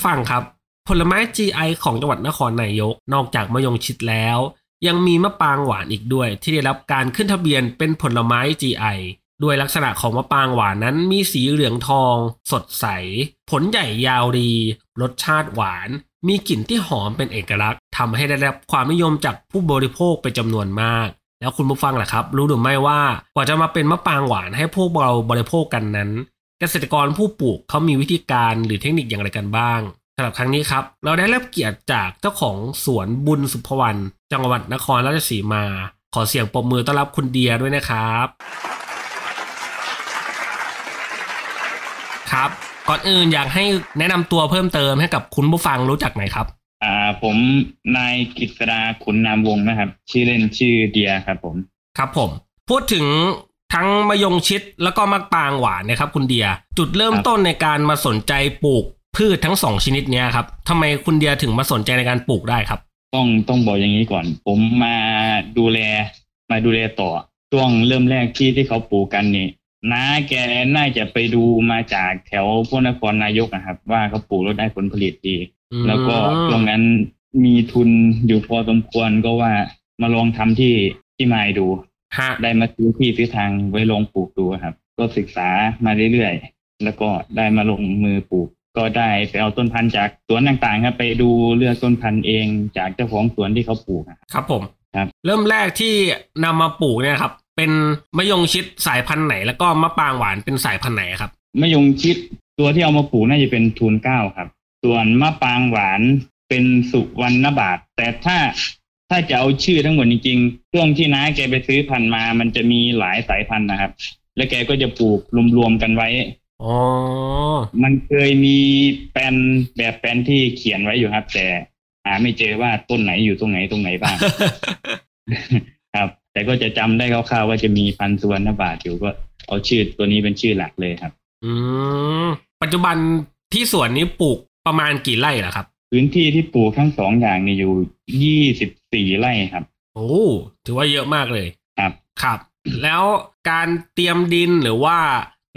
ผู้ฟังครับ ผลไม้ GI ของจังหวัดนครนายก นอกจากมะยงชิดแล้ว ยังมีมะปรางหวานอีกด้วย ที่ได้รับการขึ้นทะเบียนเป็นผลไม้ GI ด้วยลักษณะของมะปรางหวานนั้นมีสีเหลืองทอง สดใส ผลใหญ่ยาวดี รสชาติหวาน มีกลิ่นที่หอมเป็นเอกลักษณ์ทำให้ได้รับความนิยมจากผู้บริโภคเป็นจำนวนมาก แล้วคุณผู้ฟังล่ะครับ รู้หรือไม่ว่ากว่าจะมาเป็นมะปรางหวานให้พวกเราบริโภคกันนั้น เกษตรกรผู้ปลูกเขามีวิธีการหรือเทคนิคอย่างไรกันบ้างสำหรับครั้งนี้ครับ เราได้รับเกียรติจากเจ้าของสวนบุญสุภวรรณจังหวัดนครราชสีมา ขอเสียงปรบมือต้อนรับคุณเดียด้วยนะครับ ครับ ก่อนอื่นอยากให้แนะนำตัวเพิ่มเติมให้กับคุณผู้ฟังรู้จักหน่อยครับ อ่าผมนายกฤษดาขุนนามวงศ์นะครับ ชื่อเล่นชื่อเดียครับผม ครับผม พูดถึง ทั้งมะยงชิดแล้วก็มะปรางหวานเนะครับคุณเดีย จุดเริ่มครับต้นในการมาสนใจปลูกพืชทั้งสองชนิดเนี้ยครับทำไมคุณเดียถึงมาสนใจในการปลูกได้ครับ ต้องต้องบอกอย่างนี้ก่อน ผมมาดูแลมาดูแลต่อช่วงเริ่มแรกที่ที่เขาปลูกกันนี่น้าแกน่าจะไปดูมาจากแถวพวกนครนายกนะครับ ว่าเขาปลูกแล้วได้ผลผลิตดีอืมแล้วก็ช่วงนั้นมีทุนอยู่พอสมควรก็ว่ามาลองทำที่ที่ไมายดูฮะ ได้มาซื้อที่ซื้อทางไว้ลองปลูกดูครับ ก็ศึกษามาเรื่อยๆ แล้วก็ได้มาลงมือปลูก ก็ได้ไปเอาต้นพันธุ์จากสวนต่างๆครับ ไปดูเลือกต้นพันธุ์เองจากเจ้าของสวนที่เขาปลูกอะครับผมครับ เริ่มแรกที่นำมาปลูกเนี่ยครับ เป็นมะยงชิดสายพันธุ์ไหน แล้วก็มะปรางหวานเป็นสายพันธุ์ไหนครับมะยงชิดตัวที่เอามาปลูกน่าจะเป็นทูนเก้าครับ ส่วนมะปรางหวานเป็นสุวรรณบาท แต่ถ้า ถ้าจะเอาชื่อทั้งหมดจริงๆช่วงที่น้าแกไปซื้อพันธุ์มา มันจะมีหลายสายพันธุ์นะครับ แล้วแกก็จะปลูกรวมๆกันไว้อ๋อมันเคยมีแปลนแบบแปลนที่เขียนไว้อยู่ครับ แต่หาไม่เจอว่าต้นไหนอยู่ตรงไหนตรงไหนบ้างครับ แต่ก็จะจำได้คร่าวๆว่าจะมีพันธุ์สุวรรณบาทอยู่ก็เอาชื่อตัวนี้เป็นชื่อหลักเลยครับ อืมปัจจุบันที่สวนนี้ปลูกประมาณกี่ไร่ล่ะครับ พื้นที่ที่ปลูกทั้งสองอย่างนี่อยู่ยี่สิบสี่ไร่ครับ โอ้ถือว่าเยอะมากเลยครับครับ แล้วการเตรียมดินหรือว่า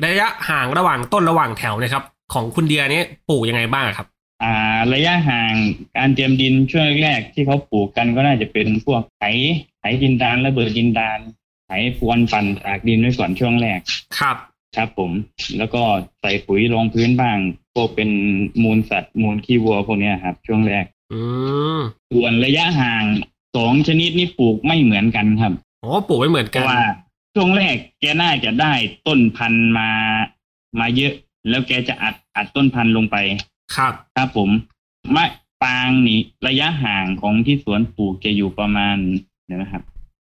ระยะห่างระหว่างต้นระหว่างแถวเนะครับ ของคุณเดียนี้ปลูกยังไงบ้างครับ อ่า ระยะห่างการเตรียมดินช่วงแรกๆที่เขาปลูกกันก็น่าจะเป็นพวกไถไถดินดานระเบิดดินดานไถพรวนปั่นตากดินไว้ก่อนช่วงแรกครับ ครับผม แล้วก็ใส่ปุ๋ยรองพื้นบ้างพวกเป็นมูลสัตว์มูลขี้วัวพวกเนี้ยครับ ช่วงแรกอืมส่วนระยะห่างสองชนิดนี้ปลูกไม่เหมือนกันครับโอ้ปลูกไม่เหมือนเพกันราะว่าช่วงแรกแกน่าจะได้ต้นพันธุ์มามาเยอะ แล้วแกจะอัดอัดต้นพันธุ์ลงไป ครับครับผมมะปรางนี่ระยะห่างของที่สวนปลูกจะอยู่ประมาณเดี๋ยวนะครับ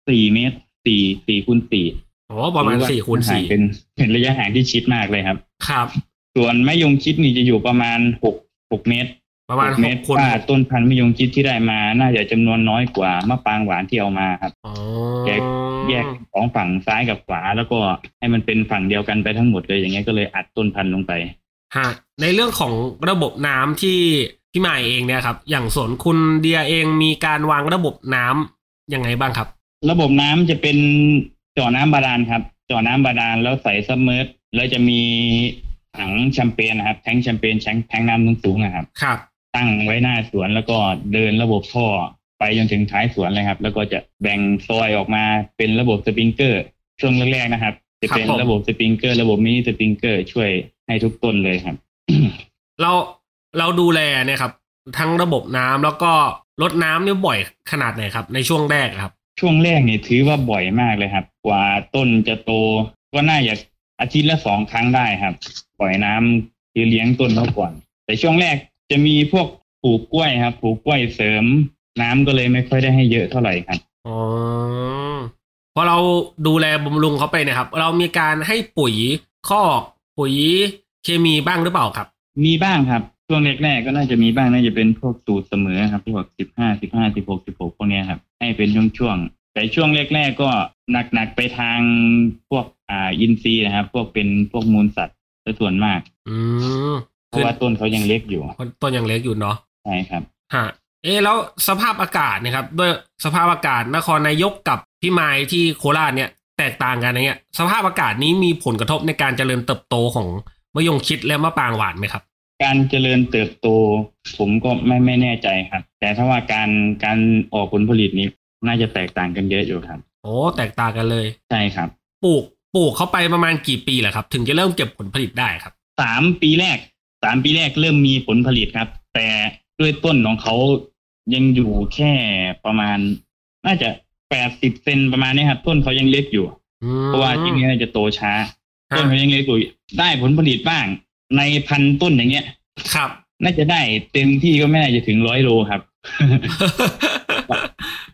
สี่เมตรสี่สี่คูณสี่ โอ้ประมาณสี่คูณสี่เป็นเป็นระยะห่างที่ชิดมากเลยครับ ครับ ส่วนมะยงชิดนี่จะอยู่ประมาณหกหกเมตร ประมาณหกหเมกตรคูณว่าหกต้นพันธุ์มะยงชิดที่ได้มา น่าจะจำนวนน้อยกว่ามะปรางหวานที่เอามาครับอ๋อแยกแยกสองฝั่งซ้ายกับขวาแล้วก็ให้มันเป็นฝั่งเดียวกันไปทั้งหมดเลยอย่างเงี้ยก็เลยอัดต้นพันธุ์ลงไปฮะในเรื่องของระบบน้ำที่พี่หมายเองเนี่ยครับ อย่างสวนคุณเดียเองมีการวางระบบน้ำยังไงบ้างครับ ระบบน้ำจะเป็น เจาะน้ำบาดาลครับเจาะน้ำบาดาลแล้วใส่ submerse แล้วจะมีถังแชมเปญนะครับแทงแชมเปญแทงแทงน้ำสูงๆนะครับ ครับ ตั้งไว้หน้าสวนแล้วก็เดินระบบท่อไปจนถึงท้ายสวนเลยครับ แล้วก็จะแบ่งซอยออกมาเป็นระบบสปริงเกอร์ ช่วงแรกๆนะครับ จะเป็นครับผมระบบสปริงเกอร์ ระบบมินิสปริงเกอร์ช่วยให้ทุกต้นเลยครับ เราเราดูแลเนี่ยครับ ทั้งระบบน้ำแล้วก็ลดน้ำเนี่ยบ่อยขนาดไหนครับ ในช่วงแรกครับ ช่วงแรกเนี่ยถือว่าบ่อยมากเลยครับ กว่าต้นจะโตก็น่าจะอาทิตย์ละสองครั้งได้ครับ ปล่อยน้ำคือเลี้ยงต้นเขาก่อน แต่ช่วงแรกจะมีพวกปลูกกล้วยครับปลูกกล้วยเสริม น้ำก็เลยไม่ค่อยได้ให้เยอะเท่าไหร่ครับอ๋อพอเราดูแลบำรุงเขาไปเนะครับ เรามีการให้ปุ๋ยคอกปุ๋ยเคมีบ้างหรือเปล่าครับ มีบ้างครับ ช่วงแรกๆก็น่าจะมีบ้างน่าจะเป็นพวกสูตรเสมอครับพวกสิบห้าสิบห้าสิบหกสิบหกพวกเนี้ยครับ ให้เป็นช่วงๆแต่ช่วงแรกๆก็หนักๆไปทางพวกอ่าอินทรีย์นะครับ พวกเป็นพวกมูลสัตว์ซะส่วนมาก อืมเพราะว่าต้นเขายังเล็กอยู่เพราะต้นยังเล็กอยู่เนาะใช่ครับฮะเอะแล้วสภาพอากาศเนะครับ ด้วยสภาพอากาศนครนายกกับพี่ไม้ที่โคราชเนี่ยแตกต่างกันนะเนี่ยสภาพอากาศนี้มีผลกระทบในการเจริญเติบโตของมะยงชิดและมะปรางหวานไหมครับ การเจริญเติบโต ผมก็ไม่ไม่แน่ใจครับ แต่ถ้าว่าการการออกผลผลิตนี้น่าจะแตกต่างกันเยอะอยู่ครับ โอ้แตกต่างกันเลย ใช่ครับ ปลูกปลูกเข้าไปประมาณกี่ปีแหละครับ ถึงจะเริ่มเก็บผลผลิตได้ครับสามปีแรกสามปีแรกเริ่มมีผลผลิตครับ แต่ด้วยต้นของเขายังอยู่แค่ประมาณ น่าจะแปดสิบเซนประมาณนี้ครับต้นเขายังเล็กอยู่อืมเพราะว่าที่นี่น่าจะโตช้าฮะต้นเขายังเล็กอยู่ได้ผลผลิตบ้าง ในพันต้นอย่างเงี้ย ครับ น่าจะได้เต็มที่ก็ไม่น่าจะถึงร้อยโลครับ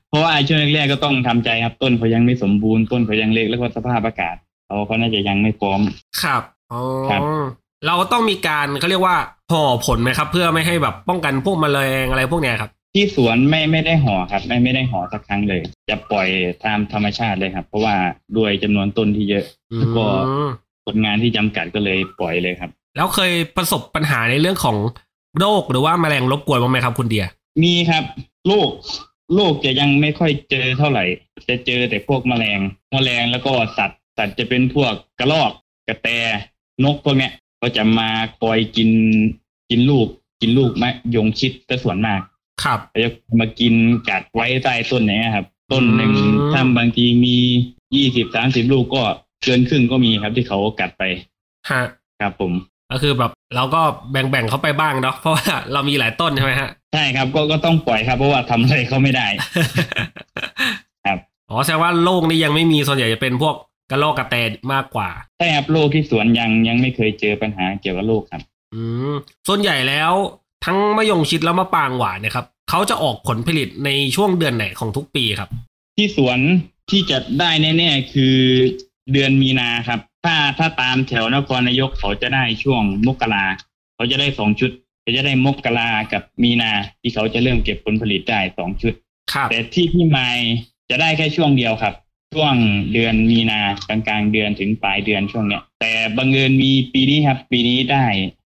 เพราะว่าช่วงแรกๆก็ต้องทำใจครับ ต้นเขายังไม่สมบูรณ์ต้นเขายังเล็กแล้วก็สภาพอากาศเขาเขาน่าจะยังไม่พร้อม ครับอ๋อครับเราต้องมีการเขาเรียกว่าห่อผลไหมครับ เพื่อไม่ให้แบบป้องกันพวกแมลงอะไรพวกเนี้ยครับที่สวนไม่ไม่ได้ห่อครับ ไม่ไม่ได้ห่อสักครั้งเลย จะปล่อยตามธรรมชาติเลยครับ เพราะว่าด้วยจำนวนต้นที่เยอะแล้วก็อืมผลงานที่จำกัดก็เลยปล่อยเลยครับ แล้วเคยประสบปัญหาในเรื่องของโรคหรือว่าแมลงรบกวนบ้างไหมครับคุณเดีย มีครับโรคโรคจะยังไม่ค่อยเจอเท่าไหร่ จะเจอแต่พวกแมลงแมลงแล้วก็สัตว์ สัตว์จะเป็นพวกกระรอกกระแตนกพวกเนี้ยก็จะมาคอยกินกินลูก กินลูกมะยงชิดแต่ส่วนมาก ครับจะมากินกัดไว้ใต้ต้นอย่างเงี้ยครับ ต้นหนึ่งอืมถ้าบางทีมียี่สิบสามสิบลูกก็เกินครึ่งก็มีครับที่เขากัดไปฮะครับผม ก็คือแบบเราก็แบ่งๆเขาไปบ้างเนาะเพราะว่าเรามีหลายต้นใช่ไหมฮะใช่ครับก็ก็ต้องปล่อยครับ เพราะว่าทำอะไรเขาไม่ได้ ครับอ๋อแสดงว่าโรคนี้ยังไม่มีส่วนใหญ่จะเป็นพวกกระรอกกระแตมากกว่าใช่ครับโรคที่สวนยังยังไม่เคยเจอปัญหาเกี่ยวกับโรคครับ อืมส่วนใหญ่แล้วทั้งมะยงชิดและมะปรางหวานเนี่ยครับเขาจะออกผลผลิตในช่วงเดือนไหนของทุกปีครับ ที่สวนที่จะได้แน่ ๆ คือเดือนมีนาครับ ถ้าถ้าตามแถวนครนายกเขาจะได้ช่วงมกราเขาจะได้สองชุดเขาจะได้มกรากับมีนาที่เขาจะเริ่มเก็บผลผลิตได้สองชุดครับแต่ที่พี่ไม้จะได้แค่ช่วงเดียวครับ ช่วงเดือนมีนากลางกลางๆเดือนถึงปลายเดือนช่วงเนี้ย แต่บังเอิญมีปีนี้ครับ ปีนี้ได้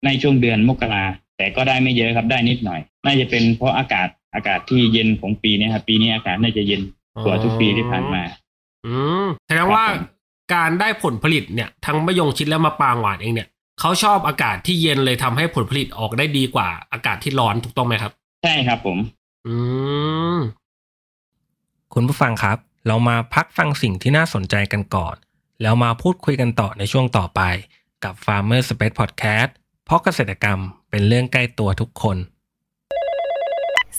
ในช่วงเดือนมกราแต่ก็ได้ไม่เยอะครับได้นิดหน่อย น่าจะเป็นเพราะอากาศอากาศที่เย็นของปีนี้ครับปีนี้อากาศน่าจะเย็นกว่าทุกปีที่ผ่านมา อืมแสดงว่าครับผม การได้ผลผลิตเนี่ยทั้งมะยงชิดและมะปรางหวานเองเนี่ยเขาชอบอากาศที่เย็นเลยทำให้ผลผลิตออกได้ดีกว่าอากาศที่ร้อนถูกต้องไหมครับ ใช่ครับผม อืมคุณผู้ฟังครับ เรามาพักฟังสิ่งที่น่าสนใจกันก่อน แล้วมาพูดคุยกันต่อในช่วงต่อไป กับ Farmer Space Podcast เพราะเกษตรกรรมเป็นเรื่องใกล้ตัวทุกคน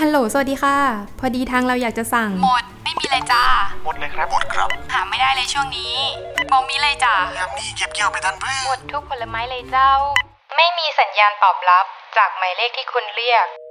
ฮัลโหล สวัสดีค่ะ พอดีทางเราอยากจะสั่ง หมด ไม่มีเลยจ้า หมดเลยครับ หมดครับ หาไม่ได้เลยช่วงนี้บอมีเลยจ้ายังมีเก็บเกี่ยวไปทันเพื่อหมดทุกผลไม้เลยเจ้า ไม่มีสัญญาณตอบรับจากหมายเลขที่คุณเรียก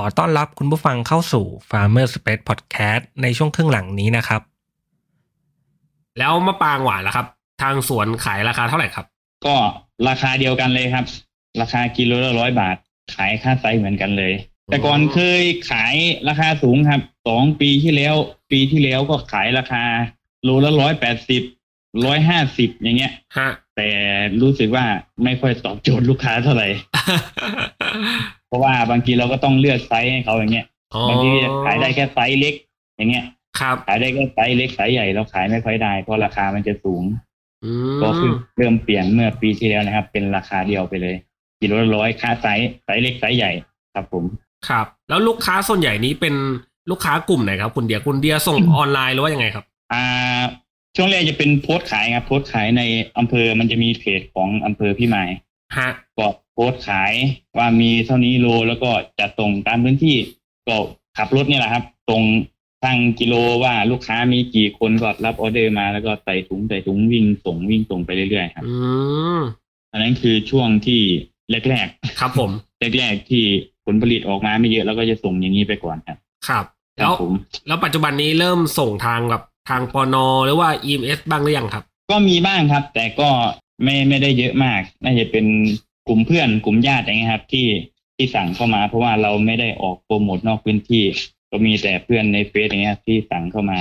ขอต้อนรับคุณผู้ฟังเข้าสู่ Farmer Space Podcast ในช่วงครึ่งหลังนี้นะครับ แล้วมะปรางหวานล่ะครับ ทางสวนขายราคาเท่าไหร่ครับ ก็ราคาเดียวกันเลยครับ ราคากิโลละร้อยบาท ขายค่าไซส์เหมือนกันเลย แต่ก่อนเคยขายราคาสูงครับสองปีที่แล้ว ปีที่แล้วก็ขายราคาโลละร้อยแปดสิบร้อยห้าสิบอย่างเงี้ยฮะแต่รู้สึกว่าไม่ค่อยตอบโจทย์ลูกค้าเท่าไหร่ เพราะว่าบางทีเราก็ต้องเลือกไซส์ให้เขาอย่างเงี้ยอ๋อบางทีขายได้แค่ไซส์เล็ก อย่างเงี้ยครับขายได้แค่ไซส์เล็กไซส์ใหญ่เราขายไม่ค่อยได้ เพราะราคามันจะสูงอืก็คือเริ่มเปลี่ยนเมื่อปีที่แล้วนะครับ เป็นราคาเดียวไปเลยกิโลละร้อยค่าไซส์ไซส์เล็กไซส์ใหญ่ครับผม ครับ แล้วลูกค้าส่วนใหญ่นี้เป็นลูกค้ากลุ่มไหนครับ คุณเดียคุณเดียส่งออนไลน์หรือว่ายังไงครับ อ่า ช่วงแรกจะเป็นโพสต์ขายครับโพสต์ขายในอำเภอมันจะมีเพจของอำเภอพี่มาย ฮะก็โพสต์ขายว่ามีเท่านี้โลแล้วก็จะส่งตามพื้นที่ก็ขับรถเนี่ยแหละครับส่งตั้งกิโลว่าลูกค้ามีกี่คนก็รับออเดอร์มาแล้วก็ใส่ถุงใส่ถุงวิ่งส่งวิ่งส่งไปเรื่อยๆครับอืมอันนั้นคือช่วงที่แรกครับ ผมๆแรกๆที่ผลผลิตออกมาไม่เยอะแล้วก็จะส่งอย่างนี้ไปก่อนครับ ครับครัแล้บวผมแล้วปัจจุบันนี้เริ่มส่งทางแบบทางปอนอหรือว่า EMS บ้างหรือยังครับ ก็มีบ้างครับ แต่ก็ ไม่ไม่ได้เยอะมาก น่าจะเป็นกลุ่มเพื่อนกลุ่มญาติอย่างเงี้ยครับ ที่ที่สั่งเข้ามา เพราะว่าเราไม่ได้ออกโปรโมทนอกพื้นที่ ก็มีแต่เพื่อนในเฟซอย่างเงี้ยที่สั่งเข้ามา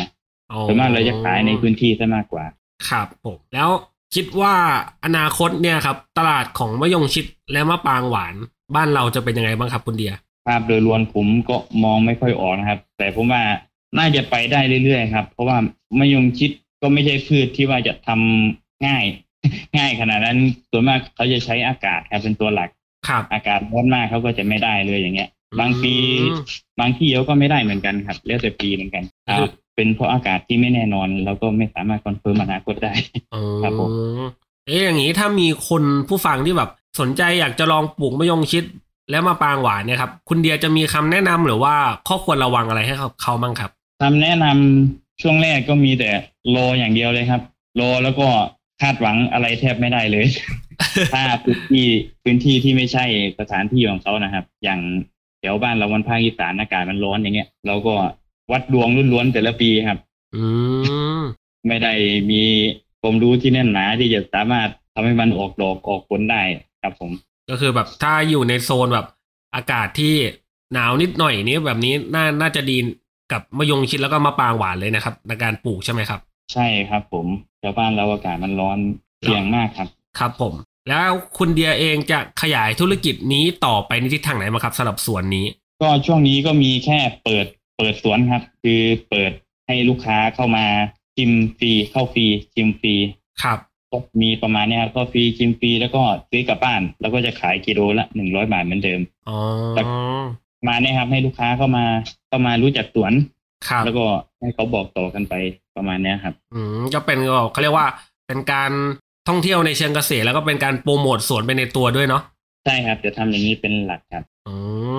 อ๋อส่วนมากเราจะขายในพื้นที่ซะมากกว่า ครับผมแล้วคิดว่าอนาคตเนี่ยครับ ตลาดของมะยงชิดและมะปรางหวาน บ้านเราจะเป็นยังไงบ้างครับคุณเดียภาพโดยรวมผมก็มองไม่ค่อยออกนะครับ แต่ผมว่าน่าจะไปได้เรื่อยๆครับ เพราะว่ามะยงชิดก็ไม่ใช่พืชที่ว่าจะทำง่าย ง่ายขนาดนั้นส่วนมากเขาจะใช้อากาศครับเป็นตัวหลักครับอากาศร้อนมากเขาก็จะไม่ได้เลยอย่างเงี้ย บางปีอืมบางที่เขาก็ไม่ได้เหมือนกันครับแล้วแต่ปีเหมือนกันอืมอ่าเป็นเพราะอากาศที่ไม่แน่นอนเราก็ไม่สามารถ confirm อนาคตได้อ๋อครับผมเอ๊ะอย่างนี้ถ้ามีคนผู้ฟังที่แบบสนใจอยากจะลองปลูกมะยงชิดและมะปรางหวานเนี่ยครับ คุณเดียจะมีคำแนะนำหรือว่าข้อควรระวังอะไรให้เขาเขาบ้างครับคำแนะนำช่วงแรกก็มีแต่รออย่างเดียวเลยครับรอแล้วก็ คาดหวังอะไรแทบไม่ได้เลย ถ้าพื้นที่พื้นที่ที่ไม่ใช่สถานที่ของเขานะครับ อย่างแถวบ้านเราวันภาคอีสานอากาศมันร้อนอย่างเงี้ยเราก็วัดดวงล้วนๆแต่ละปีครับ อืมไม่ได้มีความรู้ที่แน่นหนาที่จะสามารถทำให้มันออกดอกออกผลได้ครับผม ก็คือแบบถ้าอยู่ในโซนแบบอากาศที่หนาวนิดหน่อยนี้แบบนี้น่าน่าจะดีกับมะยงชิดแล้วก็มะปรางหวานเลยนะครับในการปลูกใช่ไหมครับ ใช่ครับผมแถวบ้านเราอากาศมันร้อนเสี่ยงมากครับ ครับผม แล้วคุณเดียเองจะขยายธุรกิจนี้ต่อไปในทิศทางไหนมางครับสำหรับสวนนี้ ก็ช่วงนี้ก็มีแค่เปิดเปิดสวนครับ คือเปิดให้ลูกค้าเข้ามาชิมฟรีเข้าฟรีชิมฟรีครับก็มีประมาณเนี้ยครับก็ฟรีชิมฟรีแล้วก็ซื้อกลับบ้าน แล้วก็จะขายกิโลละหนึ่งร้อยบาทเหมือนเดิมอ๋อมาเนี่ยครับให้ลูกค้าเข้ามาเข้ามารู้จักสวนครับแล้วก็ให้เขาบอกต่อกันไป ประมาณเนี้ยครับ อืมก็เป็นเขาเรียกว่าเป็นการท่องเที่ยวในเชิงเกษตรแล้วก็เป็นการโปรโมทสวนไปในตัวด้วยเนาะใช่ครับจะทำอย่างนี้เป็นหลักครับ อื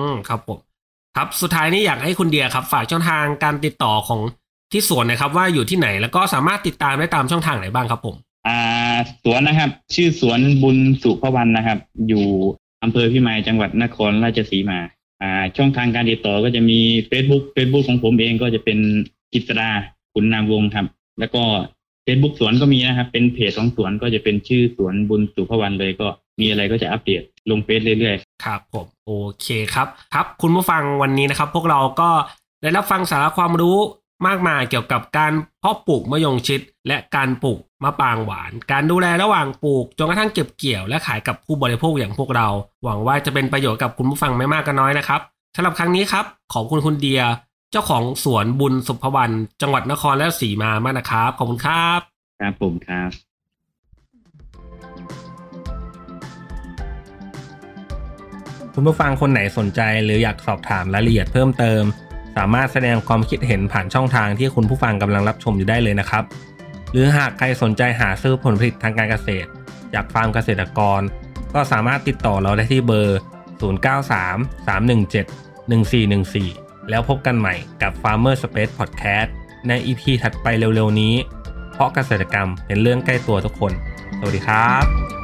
มครับผมครับสุดท้ายนี้อยากให้คุณเดียครับ ฝากช่องทางการติดต่อของที่สวนหนะครับ ว่าอยู่ที่ไหนแล้วก็สามารถติดตามได้ตามช่องทางไหนบ้างครับผม อ่า สวนนะครับ ชื่อสวนบุญสุภวรรณนะครับ อยู่อำเภอพิมายจังหวัดนครราชสีมา อ่า ช่องทางการติดต่อก็จะมี Facebook Facebook ของผมเองก็จะเป็นกิตรา คุณนามวงครับ แล้วก็ Facebook สวนก็มีนะครับ เป็นเพจของสวนก็จะเป็นชื่อสวนบุญสุภวรรณเลยก็มีอะไรก็จะอัปเดตลงเฟซเรื่อยๆ ครับผมโอเคครับครับ คุณผู้ฟังวันนี้นะครับ พวกเราก็ได้รับฟังสาระความรู้มากมายเกี่ยวกับการเพาะปลูกมะยงชิด และการปลูกมะปรางหวาน การดูแลระหว่างปลูกจนกระทั่งเก็บเกี่ยวและขายกับผู้บริโภคอย่างพวกเรา หวังว่าจะเป็นประโยชน์กับคุณผู้ฟังไม่มากก็น้อยนะครับสำหรับครั้งนี้ครับขอบคุณคุณเดีย เจ้าของสวนบุญสุภวรรณจังหวัดนครราชสีมามากนะครับ ขอบคุณครับ ครับผมครับคุณผู้ฟังคนไหนสนใจหรืออยากสอบถามรายละเอียดเพิ่มเติม สามารถแสดงความคิดเห็นผ่านช่องทางที่คุณผู้ฟังกำลังรับชมอยู่ได้เลยนะครับ หรือหากใครสนใจหาซื้อผลผลิตทางการเกษตร จากฟาร์มเกษตรกร ก็สามารถติดต่อเราได้ที่เบอร์ 0933171414 แล้วพบกันใหม่กับ Farmer Space Podcast ใน EP ถัดไปเร็วๆนี้ เพราะเกษตรกรรมเป็นเรื่องใกล้ตัวทุกคน สวัสดีครับ